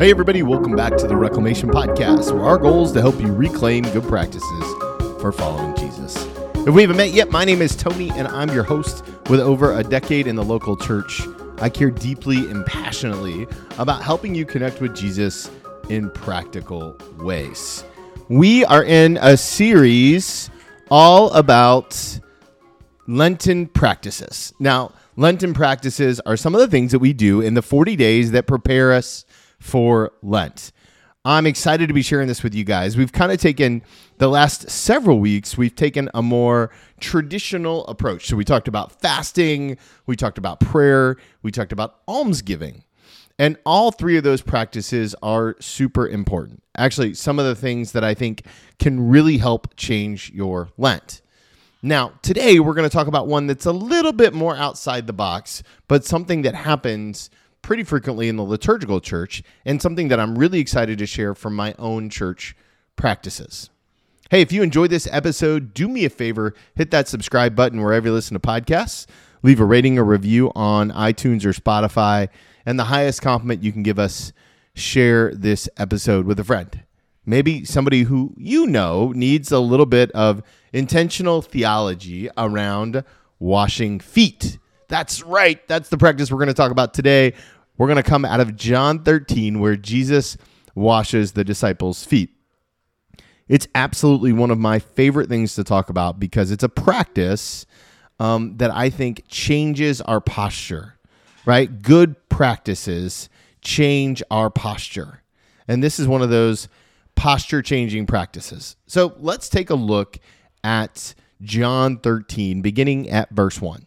Hey, everybody, welcome back to the Reclamation Podcast, where our goal is to help you reclaim good practices for following Jesus. If we haven't met yet, my name is Tony, and I'm your host with over a decade in the local church. I care deeply and passionately about helping you connect with Jesus in practical ways. We are in a series all about Lenten practices. Now, Lenten practices are some of the things that we do in the 40 days that prepare us for Lent. I'm excited to be sharing this with you guys. We've kind of taken the last several weeks, we've taken a more traditional approach. So we talked about fasting, we talked about prayer, we talked about almsgiving. And all three of those practices are super important. Actually, some of the things that I think can really help change your Lent. Now, today we're going to talk about one that's a little bit more outside the box, but something that happens pretty frequently in the liturgical church and something that I'm really excited to share from my own church practices. Hey, if you enjoyed this episode, do me a favor, hit that subscribe button wherever you listen to podcasts, leave a rating or review on iTunes or Spotify, and the highest compliment you can give us, share this episode with a friend. Maybe somebody who you know needs a little bit of intentional theology around washing feet. That's right. That's the practice we're going to talk about today. We're going to come out of John 13, where Jesus washes the disciples' feet. It's absolutely one of my favorite things to talk about because it's a practice um, that I think changes our posture, right? Good practices change our posture. And this is one of those posture changing practices. So let's take a look at John 13, beginning at verse 1.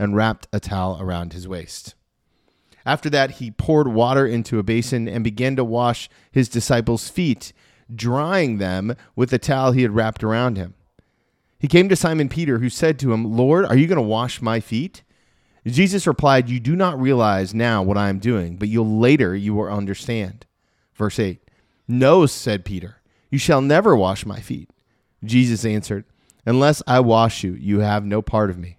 and wrapped a towel around his waist. After that, he poured water into a basin and began to wash his disciples' feet, drying them with the towel he had wrapped around him. He came to Simon Peter, who said to him, Lord, are you going to wash my feet? Jesus replied, You do not realize now what I am doing, but you'll later you will understand. Verse 8. No, said Peter, you shall never wash my feet. Jesus answered, Unless I wash you, you have no part of me.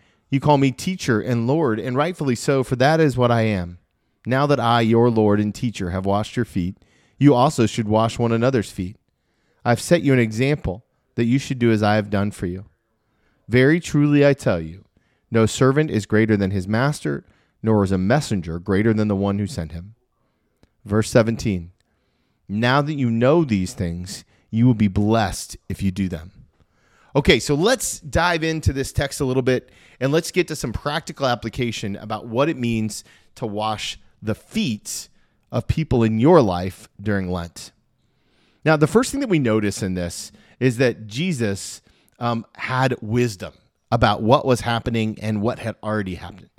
You call me teacher and Lord, and rightfully so, for that is what I am. Now that I, your Lord and teacher, have washed your feet, you also should wash one another's feet. I have set you an example that you should do as I have done for you. Very truly I tell you, no servant is greater than his master, nor is a messenger greater than the one who sent him. Verse 17 Now that you know these things, you will be blessed if you do them. Okay, so let's dive into this text a little bit and let's get to some practical application about what it means to wash the feet of people in your life during Lent. Now, the first thing that we notice in this is that Jesus um, had wisdom about what was happening and what had already happened.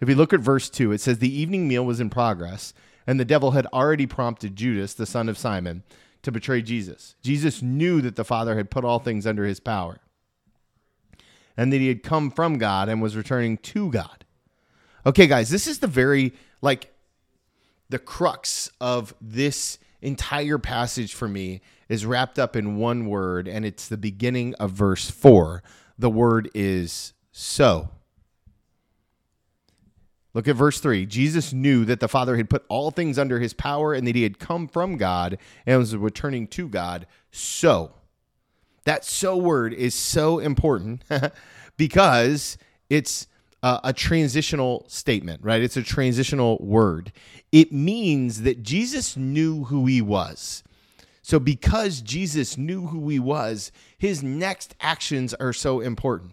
If we look at verse 2, it says, The evening meal was in progress, and the devil had already prompted Judas, the son of Simon, to betray Jesus. Jesus knew that the Father had put all things under his power and that he had come from God and was returning to God. Okay, guys, this is the very, like, the crux of this entire passage for me is wrapped up in one word, and it's the beginning of verse 4. The word is so. Look at verse 3. Jesus knew that the Father had put all things under his power and that he had come from God and was returning to God. So, that so word is so important because it's a, a transitional statement, right? It's a transitional word. It means that Jesus knew who he was. So, because Jesus knew who he was, his next actions are so important.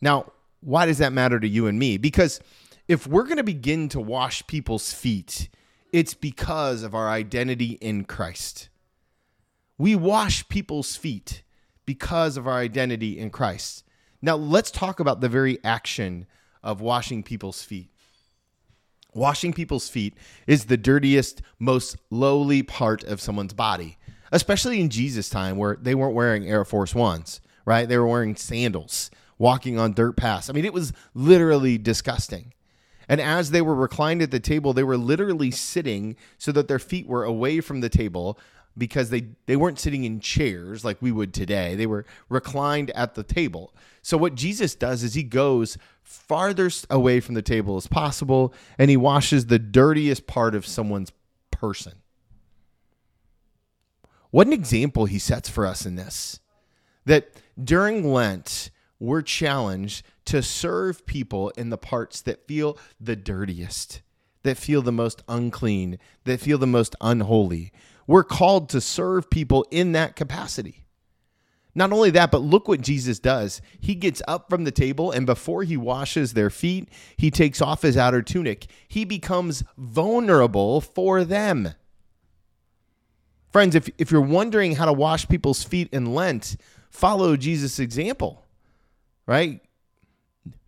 Now, why does that matter to you and me? Because if we're going to begin to wash people's feet, it's because of our identity in Christ. We wash people's feet because of our identity in Christ. Now, let's talk about the very action of washing people's feet. Washing people's feet is the dirtiest, most lowly part of someone's body, especially in Jesus' time where they weren't wearing Air Force Ones, right? They were wearing sandals, walking on dirt paths. I mean, it was literally disgusting. And as they were reclined at the table, they were literally sitting so that their feet were away from the table because they, they weren't sitting in chairs like we would today. They were reclined at the table. So, what Jesus does is he goes farthest away from the table as possible and he washes the dirtiest part of someone's person. What an example he sets for us in this. That during Lent, we're challenged to serve people in the parts that feel the dirtiest, that feel the most unclean, that feel the most unholy. We're called to serve people in that capacity. Not only that, but look what Jesus does. He gets up from the table, and before he washes their feet, he takes off his outer tunic. He becomes vulnerable for them. Friends, if, if you're wondering how to wash people's feet in Lent, follow Jesus' example, right?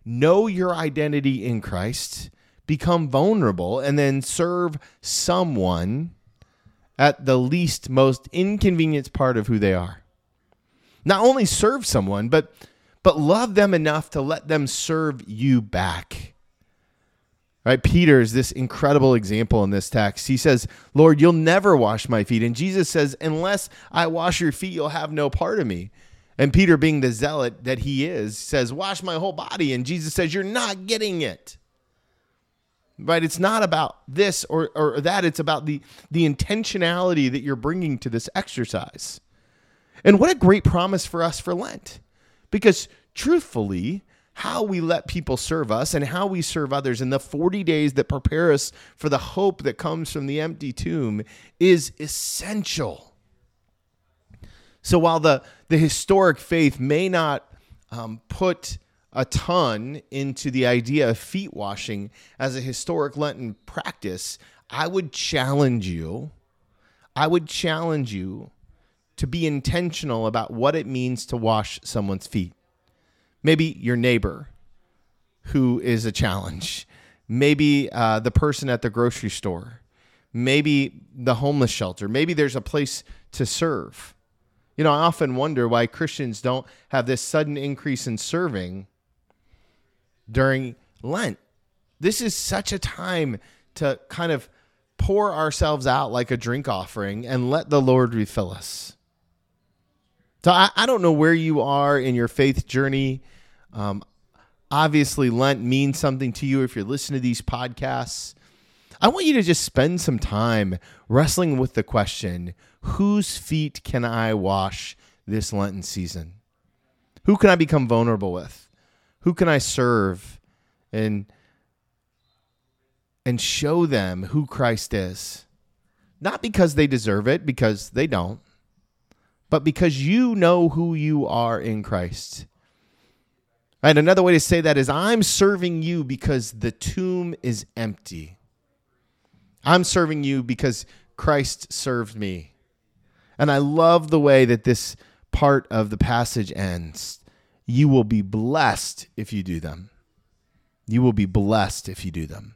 Know your identity in Christ, become vulnerable, and then serve someone at the least most inconvenient part of who they are. Not only serve someone, but but love them enough to let them serve you back. Right? Peter is this incredible example in this text. He says, Lord, you'll never wash my feet. And Jesus says, Unless I wash your feet, you'll have no part of me. And Peter, being the zealot that he is, says, Wash my whole body. And Jesus says, You're not getting it. Right? It's not about this or, or that. It's about the the intentionality that you're bringing to this exercise. And what a great promise for us for lent. Because truthfully how we let people serve us and how we serve others in the 40 days that prepare us for the hope that comes from the empty tomb is essential so while the the historic faith may not um, put a ton into the idea of feet washing as a historic Lenten practice, I would challenge you. I would challenge you to be intentional about what it means to wash someone's feet. Maybe your neighbor, who is a challenge. Maybe uh, the person at the grocery store. Maybe the homeless shelter. Maybe there's a place to serve. You know, I often wonder why Christians don't have this sudden increase in serving during Lent. This is such a time to kind of pour ourselves out like a drink offering and let the Lord refill us. So I, I don't know where you are in your faith journey. Um, obviously, Lent means something to you if you're listening to these podcasts. I want you to just spend some time wrestling with the question whose feet can I wash this Lenten season? Who can I become vulnerable with? Who can I serve and and show them who Christ is? Not because they deserve it, because they don't, but because you know who you are in Christ. And another way to say that is I'm serving you because the tomb is empty. I'm serving you because Christ served me. And I love the way that this part of the passage ends. You will be blessed if you do them. You will be blessed if you do them.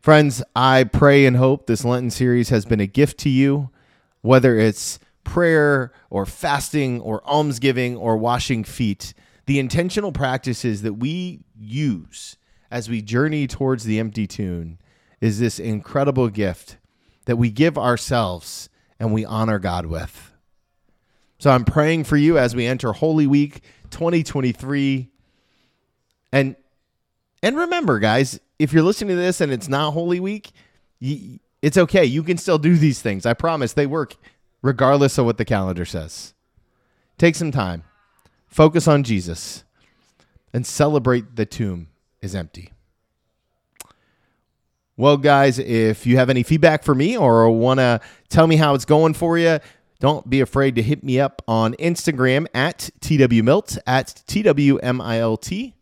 Friends, I pray and hope this Lenten series has been a gift to you, whether it's prayer or fasting or almsgiving or washing feet. The intentional practices that we use as we journey towards the empty tomb is this incredible gift that we give ourselves and we honor God with. So I'm praying for you as we enter Holy Week 2023. And and remember, guys, if you're listening to this and it's not Holy Week, it's okay. You can still do these things. I promise they work regardless of what the calendar says. Take some time, focus on Jesus, and celebrate the tomb is empty. Well, guys, if you have any feedback for me or want to tell me how it's going for you, don't be afraid to hit me up on Instagram at TWMilt, at TWMILT.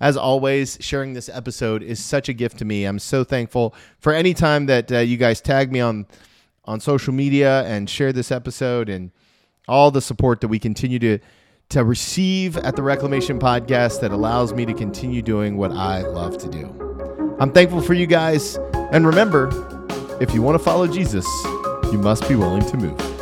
As always, sharing this episode is such a gift to me. I'm so thankful for any time that uh, you guys tag me on on social media and share this episode and all the support that we continue to to receive at the Reclamation Podcast that allows me to continue doing what I love to do. I'm thankful for you guys. And remember, if you want to follow Jesus, you must be willing to move.